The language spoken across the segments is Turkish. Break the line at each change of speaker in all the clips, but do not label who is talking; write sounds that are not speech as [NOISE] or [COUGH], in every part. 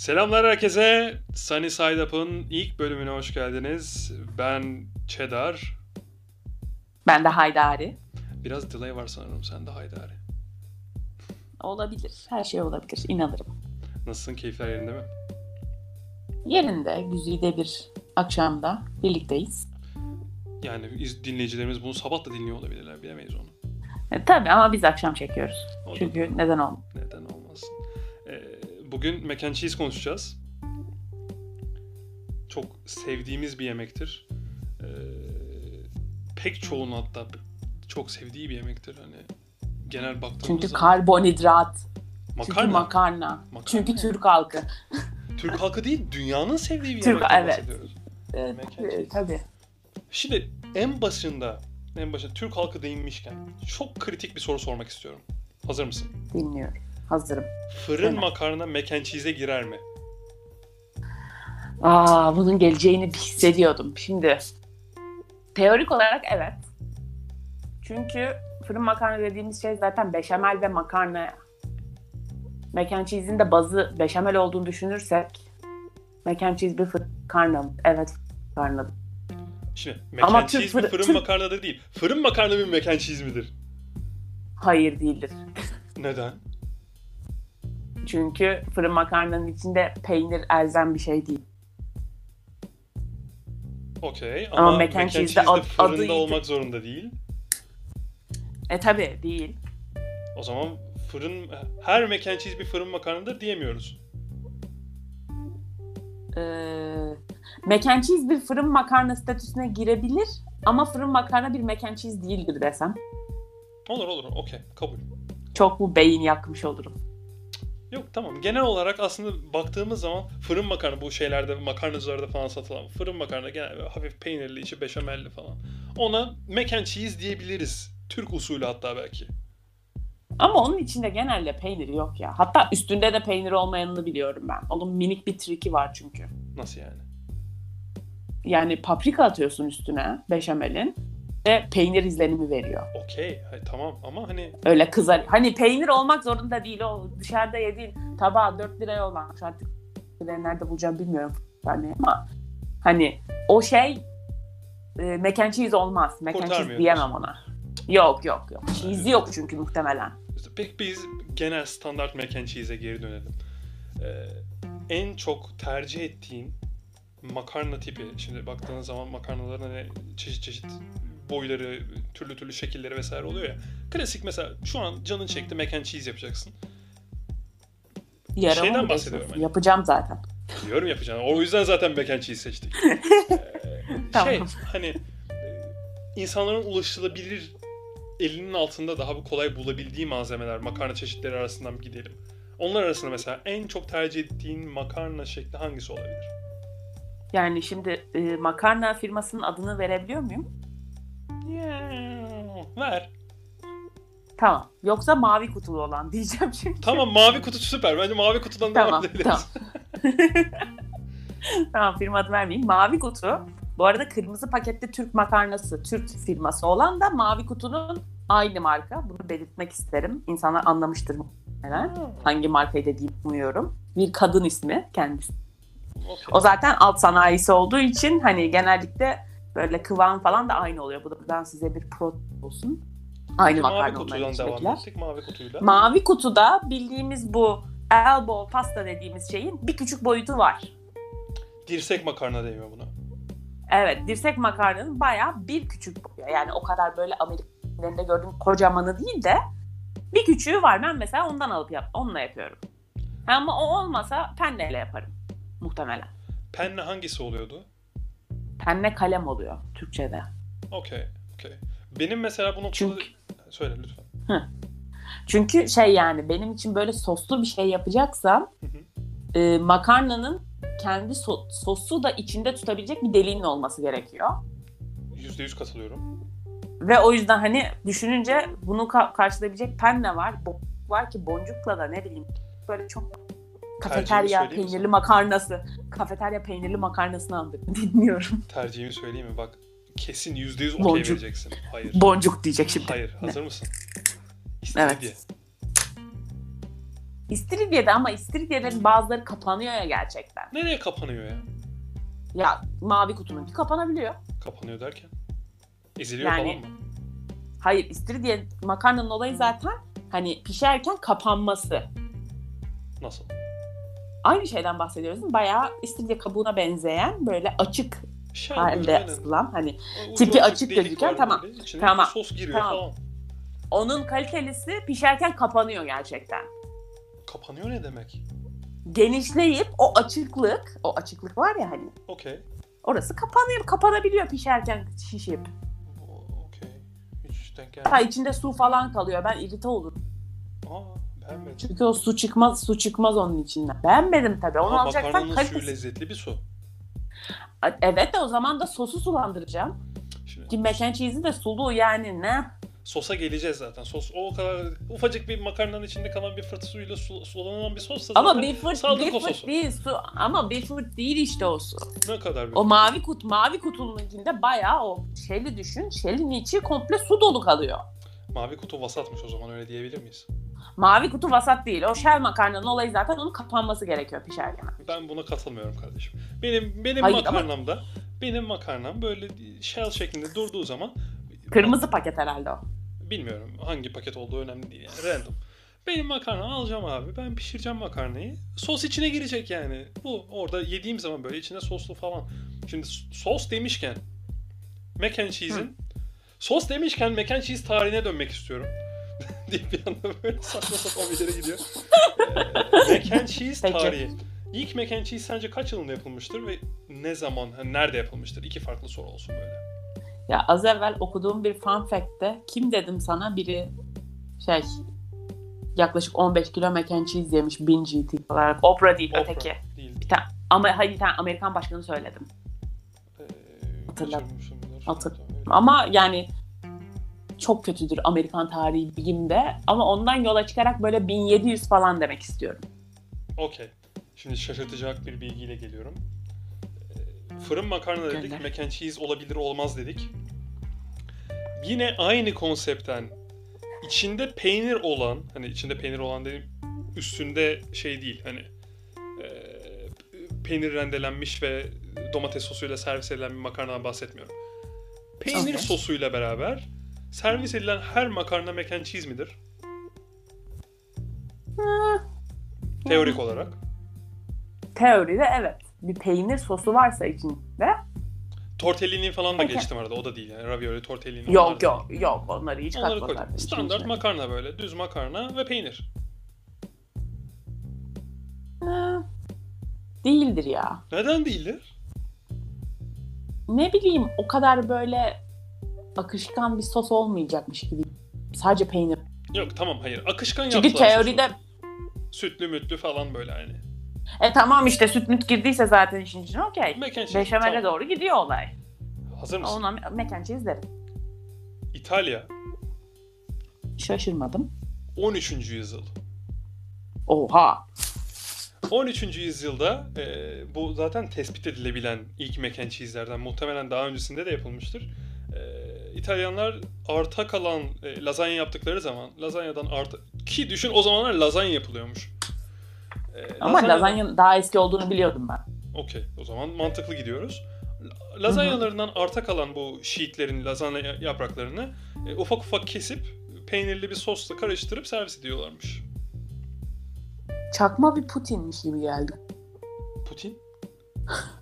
Selamlar herkese. Sunny Side Up'ın ilk bölümüne hoş geldiniz. Ben Çedar.
Ben de Haydari.
Biraz delay var sanırım sende Haydari.
Olabilir. Her şey olabilir. İnanırım.
Nasılsın? Keyifler yerinde mi?
Yerinde, güzide bir akşamda birlikteyiz.
Yani iz- dinleyicilerimiz bunu sabah da dinliyor olabilirler. Bilemeyiz onu.
E, tabii ama biz akşam çekiyoruz.
O da
Çünkü olmaz?
Neden olmasın? Bugün mac and cheese konuşacağız. Çok sevdiğimiz bir yemektir. Ee, pek çoğunun hatta çok sevdiği bir yemektir. Hani genel baktığımız
Çünkü
zaman-
karbonhidrat. Çünkü
makarna.
makarna.
Makarna.
Çünkü Türk halkı. [LAUGHS]
Türk halkı değil, dünyanın sevdiği bir
Türk-
yemekten
evet.
bahsediyoruz.
E,
Mac and cheese.
e, tabii.
Şimdi en başında, en başında Türk halkı değinmişken çok kritik bir soru sormak istiyorum. Hazır mısın?
Dinliyorum. Hazırım.
Fırın
Evet.
makarna mac and cheese'e girer mi?
Aa, bunun geleceğini hissediyordum. Şimdi teorik olarak evet. Çünkü fırın makarna dediğimiz şey zaten beşamel ve makarna. Mac and cheese'in de bazı beşamel olduğunu düşünürsek mac and cheese bir fırın makarna? Evet makarna.
Şimdi mac
Ama
and cheese bir
fırın-
fırın
Türk-
makarna da değil. Fırın makarna bir mac and cheese midir?
Hayır değildir.
Neden?
Çünkü fırın makarnanın içinde peynir elzem bir şey değil.
Okey
Ama
ama,
mac and cheese de ad-
fırında
adı-
olmak zorunda değil.
E tabi değil.
O zaman fırın her mac and cheese bir fırın makarnadır diyemiyoruz.
Ee, mac and cheese bir fırın makarna statüsüne girebilir ama fırın makarna bir mac and cheese değildir desem.
Olur olur okey kabul.
Çok mu beyin yakmış olurum.
Yok tamam. Genel olarak aslında baktığımız zaman fırın makarna bu şeylerde makarnacılarda falan satılan fırın makarna genel böyle hafif peynirli içi beşamelli falan. Ona mac and cheese diyebiliriz. Türk usulü hatta belki.
Ama onun içinde genelde peynir yok ya. Hatta üstünde de peynir olmayanını biliyorum ben. Onun minik bir triki var çünkü.
Nasıl yani?
Yani paprika atıyorsun üstüne beşamelin ve peynir izlenimi veriyor.
Okey. Tamam ama hani
Öyle kızar. Hani peynir olmak zorunda değil o. Dışarıda yediğin tabağı 4 liraya olan. Şu artık nerede bulacağım bilmiyorum. Yani ama hani o şey e, mac and cheese olmaz. Mac and cheese diyemem ona. Yok yok yok. Cheese yok çünkü muhtemelen.
işte pek biz genel standart mac and cheese'e geri dönelim. Ee, en çok tercih ettiğin makarna tipi. Şimdi baktığınız zaman makarnaların hani çeşit çeşit boyları, türlü türlü şekilleri vesaire oluyor ya. Klasik mesela şu an canın çekti mac and cheese yapacaksın.
Yaramı
Şeyden bahsediyorum hani.
Yapacağım zaten.
Biliyorum yapacağını. O yüzden zaten mac and cheese seçtik. [LAUGHS] Ee,
Tamam.
Şey hani e, insanların ulaşılabilir elinin altında daha bu kolay bulabildiği malzemeler, makarna çeşitleri arasından gidelim. Onlar arasında mesela en çok tercih ettiğin makarna şekli hangisi olabilir?
Yani şimdi e, makarna firmasının adını verebiliyor muyum?
Ver.
Tamam. Yoksa mavi kutulu olan diyeceğim çünkü.
Tamam mavi kutu süper. Bence mavi kutudan devam
Tamam,
edebiliriz.
tamam. [LAUGHS] tamam firma adı vermeyeyim. Mavi kutu. Bu arada kırmızı pakette Türk makarnası, Türk firması olan da Mavi Kutu'nun aynı marka. Bunu belirtmek isterim. İnsanlar anlamıştır muhtemelen. Hangi markayı dediğimi umuyorum. Bir kadın ismi kendisi.
Okey.
O zaten alt sanayisi olduğu için hani genellikle böyle kıvam falan da aynı oluyor. Bu da buradan size bir pro olsun. Aynı
mavi
makarna onların
kutudan devam ettik. Mavi kutuyla.
Mavi kutuda bildiğimiz bu elbow pasta dediğimiz şeyin bir küçük boyutu var.
Dirsek makarna deniyor buna.
Evet, dirsek makarnanın bayağı bir küçük boyu. Yani o kadar böyle Amerikalılarında gördüğüm kocamanı değil de bir küçüğü var. Ben mesela ondan alıp yap, onunla yapıyorum. Ama o olmasa penneyle yaparım muhtemelen.
Penne hangisi oluyordu?
Penne kalem oluyor Türkçe'de.
Okey. Okey. Benim mesela bu noktada...
Çünkü
Söyle lütfen.
çünkü şey yani benim için böyle soslu bir şey yapacaksam
Hı hı.
e, makarnanın kendi so- sosu da içinde tutabilecek bir deliğinin olması gerekiyor.
%100 katılıyorum.
Ve o yüzden hani düşününce bunu ka- karşılayabilecek penne var. Boncuk var ki boncukla da ne bileyim böyle çok kafeterya peynirli
sana?
makarnası. Kafeterya peynirli makarnasını andırdım. [LAUGHS] Bilmiyorum.
Tercihimi söyleyeyim mi? Bak kesin %100 okey
Boncuk.
vereceksin. Hayır.
Boncuk diyecek şimdi.
Hayır.
Ne?
Hazır mısın? İstiridye.
Evet. İstiridye'de ama İstiridye'lerin bazıları kapanıyor ya gerçekten.
Nereye kapanıyor ya?
Ya mavi kutununki kapanabiliyor.
Kapanıyor derken? Eziliyor
Yani-
falan mı?
Hayır istiridye makarnanın olayı zaten hani pişerken kapanması.
Nasıl?
Aynı şeyden bahsediyoruz. Bayağı istiridye kabuğuna benzeyen böyle açık
Şey,
halde asılan hani
O
tipi açık gözüken, tamam. Tamam,
sos giriyor
tamam.
falan.
onun kalitelisi pişerken kapanıyor gerçekten.
Kapanıyor ne demek?
Genişleyip o açıklık, o açıklık var ya hani
Okey.
orası kapanıyor, kapanabiliyor pişerken şişip.
Okey. Hiç denk gelmedi.
içinde su falan kalıyor. Ben irite olurum.
Aa beğenmedim.
Çünkü o su çıkmaz, su çıkmaz onun içinden. Beğenmedim tabii. Onu
Ama
alacaksan
makarnanın suyu
kalitesi.
lezzetli bir su.
Evet de o zaman da sosu sulandıracağım.
Şimdi
Ki mac and cheese'i de sulu yani ne?
sosa geleceğiz zaten. Sos o kadar ufacık bir makarnanın içinde kalan bir fırt suyuyla su, sulanan bir sossa
Ama bir fırt, bir fırt
sosu.
değil su. Ama bir fırt değil işte o su.
ne kadar bir
O mavi kut, mavi kutunun içinde bayağı o şeli düşün. Şelin içi komple su dolu kalıyor.
mavi kutu vasatmış o zaman öyle diyebilir miyiz?
Mavi kutu vasat değil. O shell makarnanın olayı zaten onun kapanması gerekiyor pişerken.
Ben buna katılmıyorum kardeşim. Benim benim
Hayır, ama-
makarnamda benim makarnam böyle shell şeklinde durduğu zaman
Kırmızı paket herhalde o.
bilmiyorum hangi paket olduğu önemli değil yani random. Benim makarnamı alacağım abi. Ben pişireceğim makarnayı. Sos içine girecek yani. Bu orada yediğim zaman böyle içine soslu falan. Şimdi sos demişken mac and cheese'in sos demişken mac and cheese tarihine dönmek istiyorum. [LAUGHS] diye bir anda böyle saçma sapan bir yere gidiyor. [LAUGHS] Ee, mac and cheese
Peki.
tarihi. İlk mac and cheese sence kaç yılında yapılmıştır ve ne zaman, hani nerede yapılmıştır? İki farklı soru olsun böyle.
Ya az evvel okuduğum bir fun fact'te kim dedim sana biri şey yaklaşık 15 kilo mac and cheese yemiş 1000 GT olarak. Oprah değil
Oprah
öteki.
Değil.
Ama hayır bir tane Amerikan başkanı söyledim.
Ee,
Hatırladım.
kaçırmışımdır.
Hatır-
Evet.
Ama yani çok kötüdür Amerikan tarihi bilgimde. Ama ondan yola çıkarak böyle 1700 falan demek istiyorum.
Okey. Şimdi şaşırtacak bir bilgiyle geliyorum. Ee, Fırın makarna dedik,
Gönder.
mac and cheese olabilir olmaz dedik. Yine aynı konseptten içinde peynir olan, hani içinde peynir olan dediğim üstünde şey değil hani e, peynir rendelenmiş ve domates sosuyla servis edilen bir makarnadan bahsetmiyorum. Peynir
Okey.
sosuyla beraber servis edilen her makarna mac and cheese midir? Teorik olarak.
Teoride evet. Bir peynir sosu varsa içinde.
Tortellini falan da geçtim arada. O da değil yani. Ravioli, tortellini.
Yok yok
değil.
yok onları hiç
Onları
katma
koydum.
zaten işin
Standart
içine.
makarna böyle. Düz makarna ve peynir.
Değildir ya.
Neden değildir?
Ne bileyim o kadar böyle akışkan bir sos olmayacakmış gibi. Sadece peynir.
Yok tamam hayır. Akışkan
Çünkü
yaptılar
teoride
sosu. Sütlü mütlü falan böyle hani.
e tamam işte süt müt girdiyse zaten işin içine okey. Beşamele
tamam.
doğru gidiyor olay.
Hazır mısın?
Ona mac and cheese derim.
İtalya
Şaşırmadım.
13. yüzyıl.
Oha.
13. yüzyılda e, bu zaten tespit edilebilen ilk mac and cheese'lerden muhtemelen daha öncesinde de yapılmıştır. E, İtalyanlar arta kalan e, lazanya yaptıkları zaman lazanyadan arta ki düşün o zamanlar lazanya yapılıyormuş. E,
Ama
lazanyadan-
lazanyanın daha eski olduğunu biliyordum ben.
Okey o zaman mantıklı gidiyoruz. La- Lazanyalarından arta kalan bu sheetlerin lazanya yapraklarını e, ufak ufak kesip peynirli bir sosla karıştırıp servis ediyorlarmış.
Çakma bir Putin'miş gibi geldi.
Putin? [LAUGHS]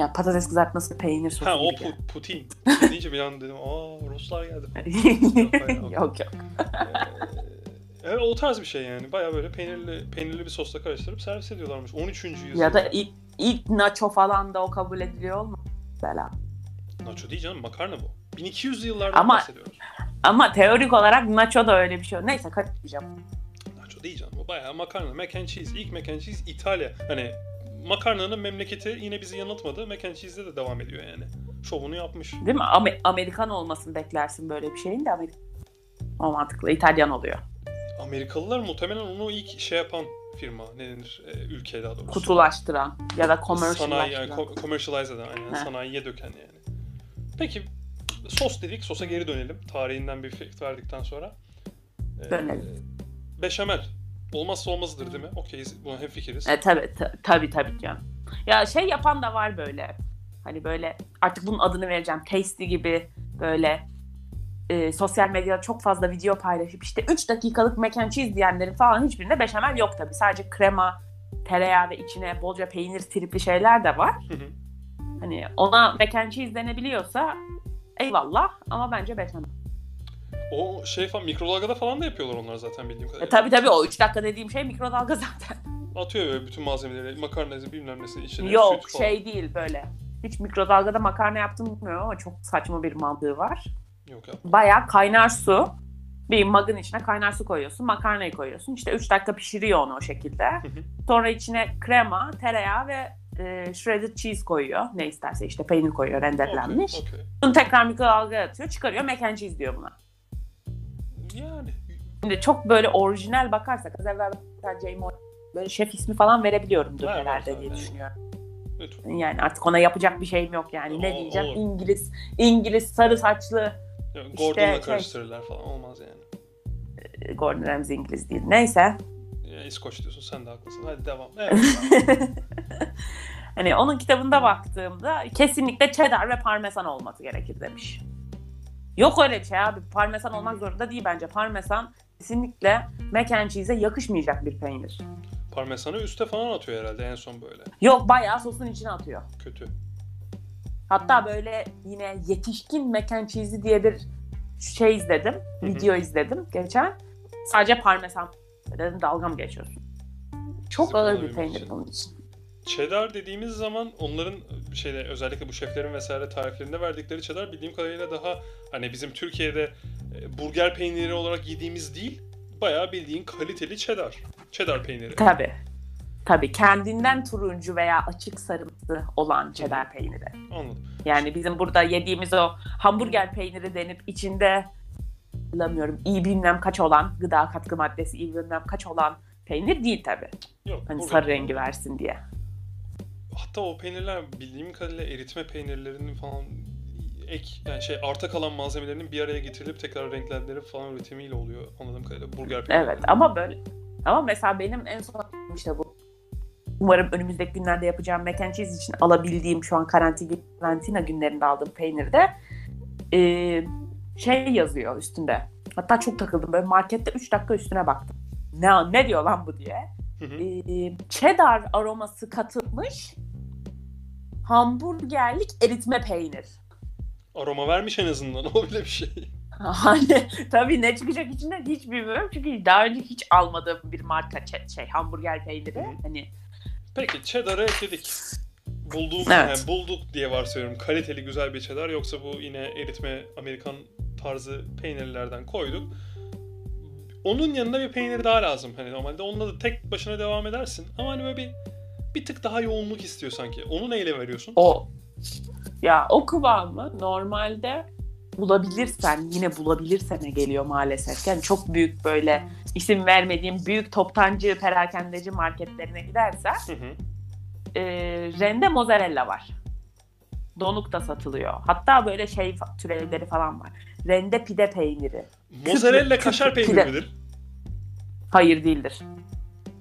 Yani patates kızartması peynir sosu
Ha o
gibi.
Pu- Putin. [LAUGHS] Putin deyince bir an dedim aa Ruslar geldi. [LAUGHS] Yok, hayır,
yok yok.
Ee, evet o tarz bir şey yani. Baya böyle peynirli peynirli bir sosla karıştırıp servis ediyorlarmış. 13. yüzyılda.
Ya da ilk, ilk nacho falan da o kabul ediliyor mu? Mesela.
Nacho değil canım makarna bu. 1200 yıllardan
Ama-
bahsediyoruz.
Ama teorik olarak nacho da öyle bir şey. Neyse kaçmayacağım.
Nacho değil canım. Bu bayağı makarna. Mac and cheese. İlk mac and cheese İtalya. Hani makarnanın memleketi yine bizi yanıltmadı. Mac and cheese'de de devam ediyor yani. Şovunu yapmış.
Değil mi? Amer- Amerikan olmasını beklersin böyle bir şeyin de Amerikan. O mantıklı. İtalyan oluyor.
Amerikalılar muhtemelen onu ilk şey yapan firma. Ne denir? Ee, ülke daha doğrusu.
Kutulaştıran ya da
Sanayi,
commerciallaştıran.
yani co- commercialize eden aynen. Sanayiye döken yani. Peki sos dedik. Sosa geri dönelim. Tarihinden bir fact verdikten sonra. Ee,
Dönelim.
Beşamel. Olmazsa olmazıdır değil mi? Okeyiz. Buna hep fikiriz.
E, tabii ta- tabii tabii canım. Ya şey yapan da var böyle. Hani böyle artık bunun adını vereceğim. Tasty gibi böyle e, sosyal medyada çok fazla video paylaşıp işte 3 dakikalık mac and cheese diyenlerin falan hiçbirinde beşamel yok tabii. Sadece krema, tereyağı ve içine bolca peynir tripli şeyler de var.
Hı hı.
Hani ona mac and cheese denebiliyorsa eyvallah ama bence beşamel.
O şey falan mikrodalgada falan da yapıyorlar onlar zaten bildiğim kadarıyla.
E, tabii tabii o 3 dakika dediğim şey mikrodalga [LAUGHS] zaten.
Atıyor böyle bütün malzemeleri, makarnası bilmem nesini içine.
Yok
süt falan.
şey değil böyle. Hiç mikrodalgada makarna yaptım bilmiyorum ama çok saçma bir mantığı var.
Yok ya.
Bayağı kaynar su. Bir mug'ın içine kaynar su koyuyorsun. Makarnayı koyuyorsun. İşte 3 dakika pişiriyor onu o şekilde.
hı.
Sonra içine krema, tereyağı ve e, shredded cheese koyuyor. Ne isterse işte peynir koyuyor rendelenmiş.
Okey, okey.
Bunu tekrar mikrodalgaya atıyor. Çıkarıyor mac and cheese diyor buna.
Yani
Şimdi çok böyle orijinal bakarsak az evvel ben Jamie böyle şef ismi falan verebiliyorumdur
Ver, ver,
herhalde
ver,
diye düşünüyorum.
lütfen.
Yani artık ona yapacak bir şeyim yok yani. Ne
O-
diyeceğim?
olur.
İngiliz, İngiliz sarı saçlı İşte
Gordon'la
şey-
karıştırırlar falan olmaz yani.
e, Gordon Ramsay İngiliz değil. Neyse.
Ya, İskoç diyorsun sen de haklısın. Hadi devam. Evet. [LAUGHS]
hani onun kitabında baktığımda kesinlikle cheddar ve parmesan olması gerekir demiş. Yok öyle bir şey abi. Parmesan olmak zorunda değil bence. Parmesan kesinlikle mac and cheese'e yakışmayacak bir peynir.
Parmesanı üste falan atıyor herhalde en son böyle.
Yok bayağı sosun içine atıyor.
Kötü.
Hatta böyle yine yetişkin mac and cheese'i diye bir şey izledim.
Hı hı.
Video izledim geçen. Sadece parmesan. Dedim dalga mı geçiyorsun? Çok ağır bir peynir
için.
bunun için.
Cheddar dediğimiz zaman onların şeyde özellikle bu şeflerin vesaire tariflerinde verdikleri cheddar bildiğim kadarıyla daha hani bizim Türkiye'de e, burger peyniri olarak yediğimiz değil bayağı bildiğin kaliteli cheddar. Cheddar peyniri.
Tabii. Tabii kendinden turuncu veya açık sarımsı olan cheddar peyniri.
Anladım.
Yani bizim burada yediğimiz o hamburger peyniri denip içinde bilmiyorum iyi bilmem kaç olan gıda katkı maddesi iyi bilmem kaç olan peynir değil tabii.
Yok.
Hani sarı rengi versin diye.
Hatta o peynirler bildiğim kadarıyla eritme peynirlerinin falan ek yani şey arta kalan malzemelerinin bir araya getirilip tekrar renklendirilip falan üretimiyle oluyor anladığım kadarıyla burger peyniri.
Evet ama böyle ama mesela benim en son işte bu umarım önümüzdeki günlerde yapacağım mac and cheese için alabildiğim şu an karantina günlerinde aldığım peynirde e, şey yazıyor üstünde. Hatta çok takıldım böyle markette 3 dakika üstüne baktım. Ne, ne diyor lan bu diye.
Hı hı.
E, cheddar aroması katılmış hamburgerlik eritme peynir.
Aroma vermiş en azından [LAUGHS] o bile bir şey.
Hani tabii ne çıkacak içinden hiç bilmiyorum. Çünkü daha önce hiç almadığım bir marka şey hamburger peyniri.
Hı.
Hani
Peki cheddar'ı ekledik. Bulduğum,
Evet.
yani bulduk diye varsayıyorum. Kaliteli güzel bir cheddar yoksa bu yine eritme Amerikan tarzı peynirlerden koyduk. Onun yanında bir peynir daha lazım. Hani normalde onunla da tek başına devam edersin. Ama hani böyle bir bir tık daha yoğunluk istiyor sanki. Onu neyle veriyorsun?
o ya o kıvamı normalde bulabilirsen yine bulabilirsene geliyor maalesef. Yani çok büyük böyle isim vermediğim büyük toptancı perakendeci marketlerine gidersen
Hı hı.
e, rende mozzarella var. Donuk da satılıyor. Hatta böyle şey türevleri falan var. Rende pide peyniri.
Mozzarella kaşar
pide.
peyniri midir?
Hayır değildir.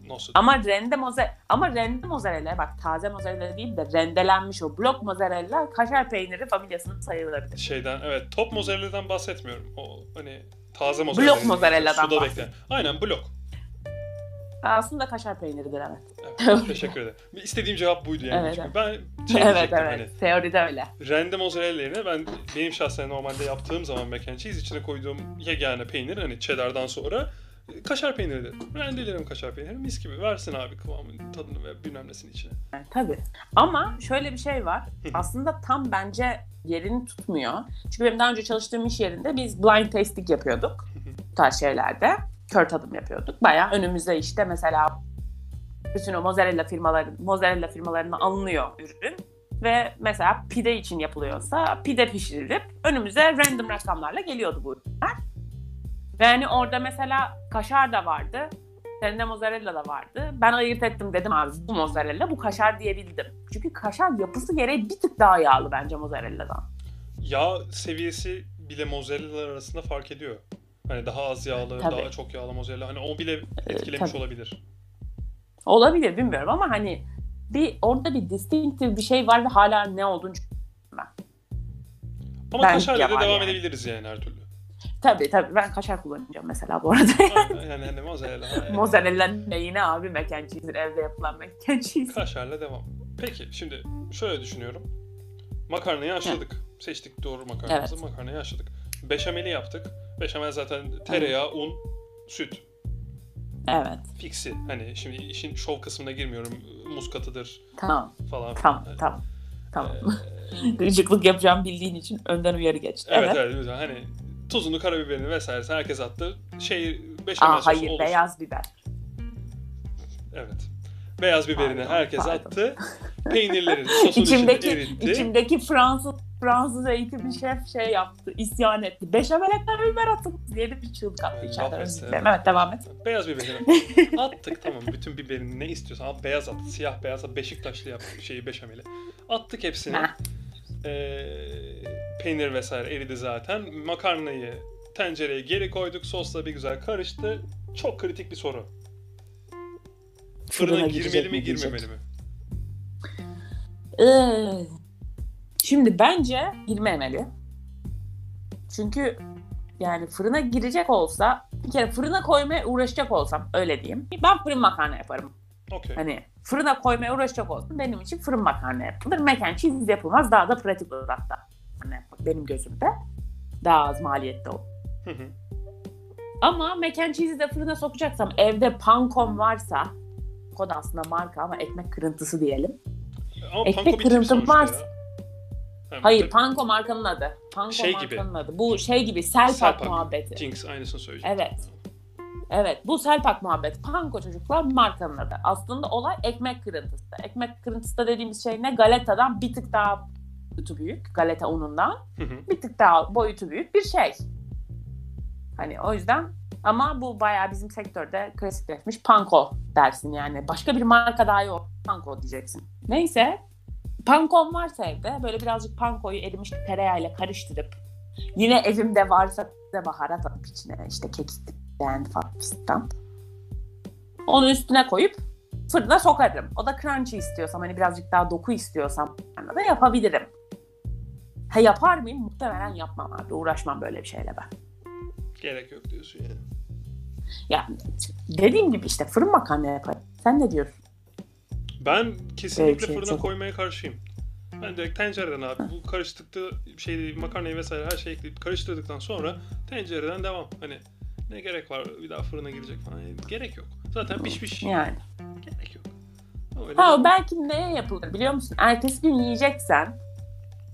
Nasıl?
Ama rende mozzarella ama rende mozzarella bak taze mozzarella değil de rendelenmiş o blok mozzarella kaşar peyniri familyasının sayılabilir.
Şeyden evet top mozzarella'dan bahsetmiyorum. O hani taze mozzarella.
Blok mozzarella'dan
bekleyen. Aynen blok.
Aslında kaşar peyniridir evet.
Evet, teşekkür ederim. İstediğim cevap buydu yani.
Evet,
Çünkü ben [LAUGHS] şey
evet
diyecektim
evet.
hani
Teoride öyle.
rende mozzarella yerine ben benim şahsen normalde yaptığım zaman mac and cheese içine koyduğum yegane peynir hani cheddar'dan sonra kaşar peyniridir. Rendelerim kaşar peyniri mis gibi. Versin abi kıvamını, tadını ve bilmem nesini içine.
Yani, tabii. Ama şöyle bir şey var. Aslında tam bence yerini tutmuyor. Çünkü benim daha önce çalıştığım iş yerinde biz blind tasting yapıyorduk. Bu tarz şeylerde. Kör tadım yapıyorduk. Bayağı önümüze işte mesela bütün o mozzarella firmaları, mozzarella firmalarına alınıyor ürün. Ve mesela pide için yapılıyorsa pide pişirilip önümüze random rakamlarla geliyordu bu ürünler. Ve hani orada mesela kaşar da vardı. Sende mozzarella da vardı. Ben ayırt ettim dedim abi bu mozzarella bu kaşar diyebildim. Çünkü kaşar yapısı gereği bir tık daha yağlı bence mozzarella'dan.
Yağ seviyesi bile mozzarella arasında fark ediyor. Hani daha az yağlı,
Tabii.
daha çok yağlı mozzarella. Hani o bile etkilemiş
tabii.
olabilir.
Olabilir bilmiyorum ama hani bir orada bir distinctive bir şey var ve hala ne olduğunu
Ama
Bence
kaşarla da devam
yani.
edebiliriz yani her türlü.
Tabii tabii ben kaşar kullanacağım mesela bu arada.
Yani hani mozzarella. [LAUGHS] hani
Mozzarella'nın neyine abi mac and cheese'in evde yapılan mac and cheese.
Kaşarla devam. Peki şimdi şöyle düşünüyorum. Makarnayı haşladık. Seçtik doğru makarnamızı.
Evet.
Makarnayı haşladık. Beşameli yaptık. Beşamel zaten tereyağı, un, süt.
Evet
Fiksi. Hani şimdi işin şov kısmına girmiyorum. Muz katıdır
tamam
falan.
tamam
filan.
tamam. Tamam.
Ee, [LAUGHS]
Gıcıklık yapacağım bildiğin için önden uyarı geçti.
evet
Evet.
evet. Hani tuzunu, karabiberini vesaire herkes attı. Şey beşamel
Aa, hayır
oluştu.
beyaz biber.
Evet. Beyaz biberini
Pardon,
herkes
pardon.
attı. [LAUGHS] Peynirleri sosun
İçimdeki,
eritti.
içimdeki Fransız Fransız eğitimli şef şey yaptı, isyan etti. Beşamel biber atın diye de bir çığlık attı
Yani
içeriden. dilerim. Evet devam et.
Beyaz biberini [LAUGHS] attık tamam bütün biberini ne istiyorsan al beyaz at siyah beyaz at Beşiktaşlı yap şeyi beşameli attık hepsini. Ee, peynir vesaire eridi zaten makarnayı tencereye geri koyduk sosla bir güzel karıştı çok kritik bir soru fırına,
Fırına
girmeli mi girmemeli mi
Ee, şimdi bence girmemeli. Çünkü yani fırına girecek olsa bir kere fırına koymaya uğraşacak olsam öyle diyeyim. Ben fırın makarna yaparım.
okey
Hani fırına koymaya uğraşacak olsam benim için fırın makarna yapılır. Mac and cheese yapılmaz. Daha da pratik olur hatta. Hani benim gözümde. Daha az maliyetli olur.
Hı hı.
Ama mac and cheese'i de fırına sokacaksam evde pankom varsa o da aslında marka ama ekmek kırıntısı diyelim.
ama
Ekmek
panko sonuçta
varsa-.
Ha,
Hayır
bir-
panko markanın adı. Panko
Şey gibi.
markanın adı. Bu şey gibi selpak,
Selpak.
muhabbeti.
Jinx aynısını söyleyeceğim
Evet. Evet bu selpak muhabbet. Panko çocuklar markanın adı. Aslında olay ekmek kırıntısı. Ekmek kırıntısı da dediğimiz şey ne? Galeta'dan bir tık daha boyutu büyük. Galeta unundan.
Hı hı.
bir tık daha boyutu büyük bir şey. Hani o yüzden ama bu bayağı bizim sektörde klasikleşmiş panko dersin yani. Başka bir marka daha yok. Panko diyeceksin. Neyse. Pankom varsa evde böyle birazcık pankoyu erimiş tereyağıyla karıştırıp yine evimde varsa de baharat atıp içine işte kekik beğendi falan fistan. Onu üstüne koyup fırına sokarım. O da crunchy istiyorsam hani birazcık daha doku istiyorsam da yapabilirim. Ha yapar mıyım? Muhtemelen yapmam abi. Uğraşmam böyle bir şeyle ben.
Gerek yok diyorsun yani
Ya dediğim gibi işte fırın makarna yaparım. Sen ne diyorsun?
Ben kesinlikle
şey
fırına koymaya karşıyım. Ben direkt tencereden abi bu karıştıkta şey makarnayı vesaire her şeyi ekleyip karıştırdıktan sonra tencereden devam. Hani ne gerek var bir daha fırına girecek falan. Yani gerek yok. Zaten pişmiş.
Yani.
Gerek yok. Öyle
Ha o belki neye yapılır biliyor musun? Ertesi gün yiyeceksen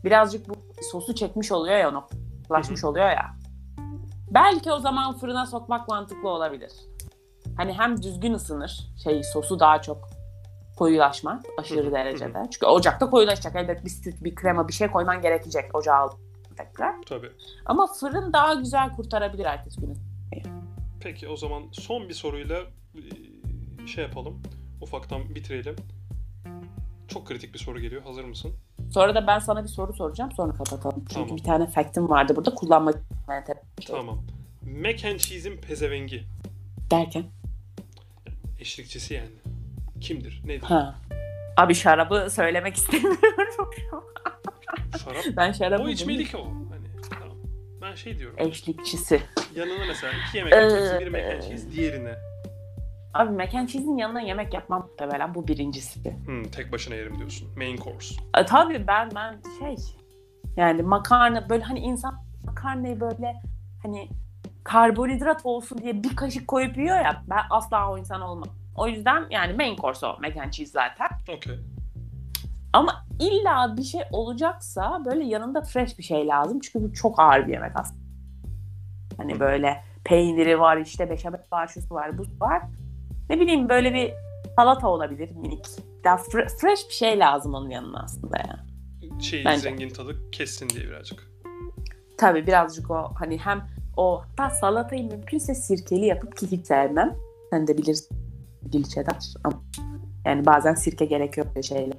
birazcık bu sosu çekmiş oluyor ya onu. Ulaşmış oluyor ya. Belki o zaman fırına sokmak mantıklı olabilir. Hani hem düzgün ısınır. Şey sosu daha çok koyulaşmaz aşırı derecede. Çünkü ocakta koyulaşacak. Elbet bir süt, bir krema, bir şey koyman gerekecek ocağa tekrar.
Tabii.
Ama fırın daha güzel kurtarabilir ertesi günü.
Peki o zaman son bir soruyla e, şey yapalım. Ufaktan bitirelim. Çok kritik bir soru geliyor. Hazır mısın?
Sonra da ben sana bir soru soracağım sonra kapatalım. Çünkü
Tamam.
bir tane fact'im vardı burada kullanmak
Tamam. Mac and cheese'in pezevengi.
derken.
Eşlikçisi yani. Kimdir? Nedir?
Ha. Abi şarabı söylemek istemiyorum.
Şarap.
ben şarabı
O içmeli ki o. Hani tamam. Ben şey diyorum.
Eşlikçisi.
Yanına mesela iki yemek cheese, bir
Ee,
mac and cheese, diğerine.
Abi mac and cheese'in yanına yemek yapmam muhtemelen bu birincisi.
Hmm, tek başına yerim diyorsun. Main course.
E, tabii ben ben şey yani makarna böyle hani insan makarnayı böyle hani karbonhidrat olsun diye bir kaşık koyup yiyor ya ben asla o insan olmam. O yüzden yani main course o mac and cheese zaten.
Okey.
Ama illa bir şey olacaksa böyle yanında fresh bir şey lazım. Çünkü bu çok ağır bir yemek aslında. Hani böyle peyniri var işte beşamel var, şusu var, bu var. Ne bileyim böyle bir salata olabilir minik. Daha fre- fresh bir şey lazım onun yanına aslında ya.
Şey
Bence.
zengin tadı kessin diye birazcık.
Tabii birazcık o hani hem o hatta salatayı mümkünse sirkeli yapıp ki hiç sevmem. Sen de bilirsin dil çedar ama yani bazen sirke gerekiyor böyle şeyler.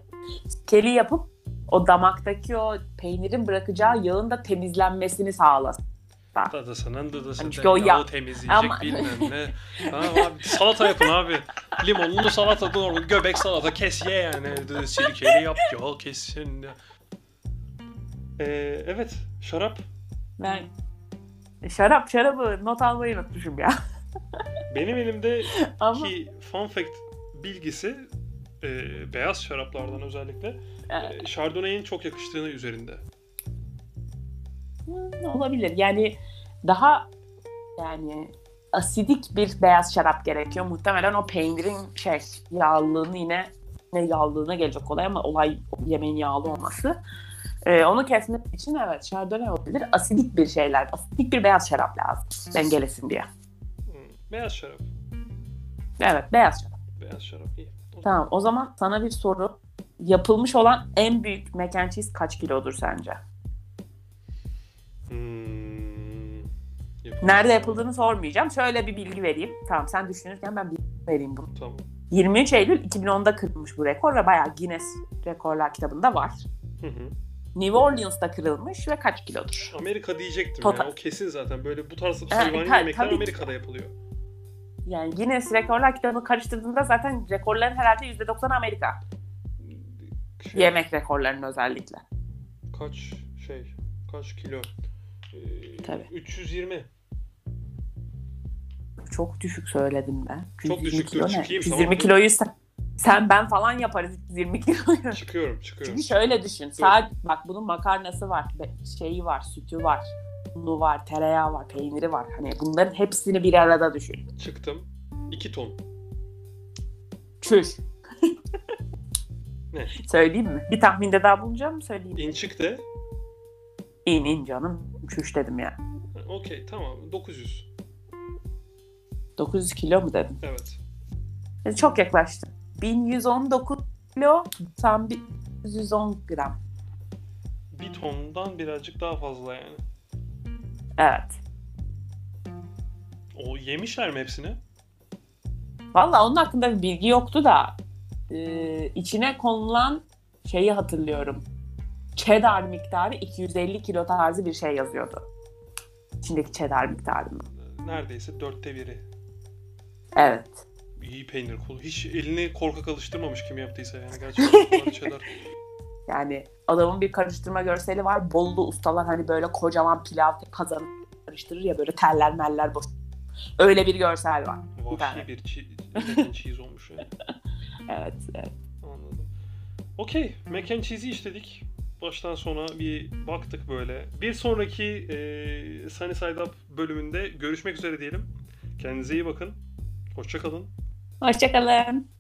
Sirkeli yapıp o damaktaki o peynirin bırakacağı yağın da temizlenmesini sağlasın. Hatta.
Dadısının dıdısı
Hani
de
çünkü o ya-
temizleyecek
Ama-
bilmem ne. [LAUGHS] Tamam abi salata yapın abi. Limonlu salata doğru göbek salata kes ye yani. Sirkeli yap ya kesin. Ee, evet şarap.
Ben şarap şarabı not almayı unutmuşum ya.
Benim elimdeki [LAUGHS]
Ama
fun fact bilgisi e, beyaz şaraplardan özellikle
e,
e, Chardonnay'in çok yakıştığını üzerinde.
Olabilir. Yani daha yani asidik bir beyaz şarap gerekiyor. Muhtemelen o peynirin şey yağlılığını yine ne yağlılığına gelecek olay ama olay yemeğin yağlı olması. Ee, onu kesmek için evet şardonnay olabilir. Asidik bir şeyler. Asidik bir beyaz şarap lazım. Dengelesin diye.
Hmm, Beyaz şarap.
Evet beyaz şarap.
Beyaz şarap iyi. O-
Tamam o zaman sana bir soru. Yapılmış olan en büyük mac and cheese kaç kilodur sence? Nerede yapıldığını sormayacağım. Şöyle bir bilgi vereyim. Tamam sen düşünürken ben bilgi vereyim bunu.
Tamam.
23 Eylül 2010'da kırılmış bu rekor ve bayağı Guinness Rekorlar kitabında var.
Hı hı.
New Orleans'ta kırılmış ve kaç kilodur?
Amerika diyecektim
Total-
ya. O kesin zaten. Böyle bu tarz hayvani
ta-
yemekler
tabii ki.
Amerika'da yapılıyor.
Yani Guinness Rekorlar kitabını karıştırdığında zaten rekorların herhalde %90 Amerika.
Şey,
Yemek rekorlarının özellikle.
Kaç şey? Kaç kilo? Ee,
Tabii.
320.
Çok düşük söyledim ben.
Çok
120
düşük,
kilo ne?
çıkayım,
120
tamam.
kiloyu sen, sen ben falan yaparız 120 kiloyu.
Çıkıyorum, çıkıyorum.
Çünkü şöyle düşün. Saat bak bunun makarnası var, şeyi var, sütü var, unu var, tereyağı var, peyniri var. Hani bunların hepsini bir arada düşün.
Çıktım. 2 ton.
Çüş.
Ne?
Söyleyeyim mi? Bir tahminde daha bulunacağım mı söyleyeyim?
İn çıktı.
İn in canım. Çüş dedim ya.
Ha, Okey tamam. 900.
900 kilo mu dedim?
Evet.
E, Çok yaklaştım. 1119 kilo tam 110 gram.
Bir tondan birazcık daha fazla yani.
Evet.
O yemişler mi hepsini?
Valla onun hakkında bir bilgi yoktu da e, içine konulan şeyi hatırlıyorum. Cheddar miktarı 250 kilo tarzı bir şey yazıyordu. İçindeki cheddar miktarı.
Neredeyse dörtte biri.
Evet.
İyi peynir kulu. Hiç elini korkak alıştırmamış kim yaptıysa yani. Gerçekten parçalar. [LAUGHS]
Yani adamın bir karıştırma görseli var. Bollu ustalar hani böyle kocaman pilav kazanı karıştırır ya böyle teller meller boş. Öyle bir görsel var. Bir.
Vahşi bir çi- cheese olmuş yani. [LAUGHS]
Evet. evet.
Anladım. Okey. Mac and cheese'i işledik. Baştan sona bir baktık böyle. Bir sonraki e, Sunny Side Up bölümünde görüşmek üzere diyelim. Kendinize iyi bakın. Hoşçakalın.
Hoşçakalın.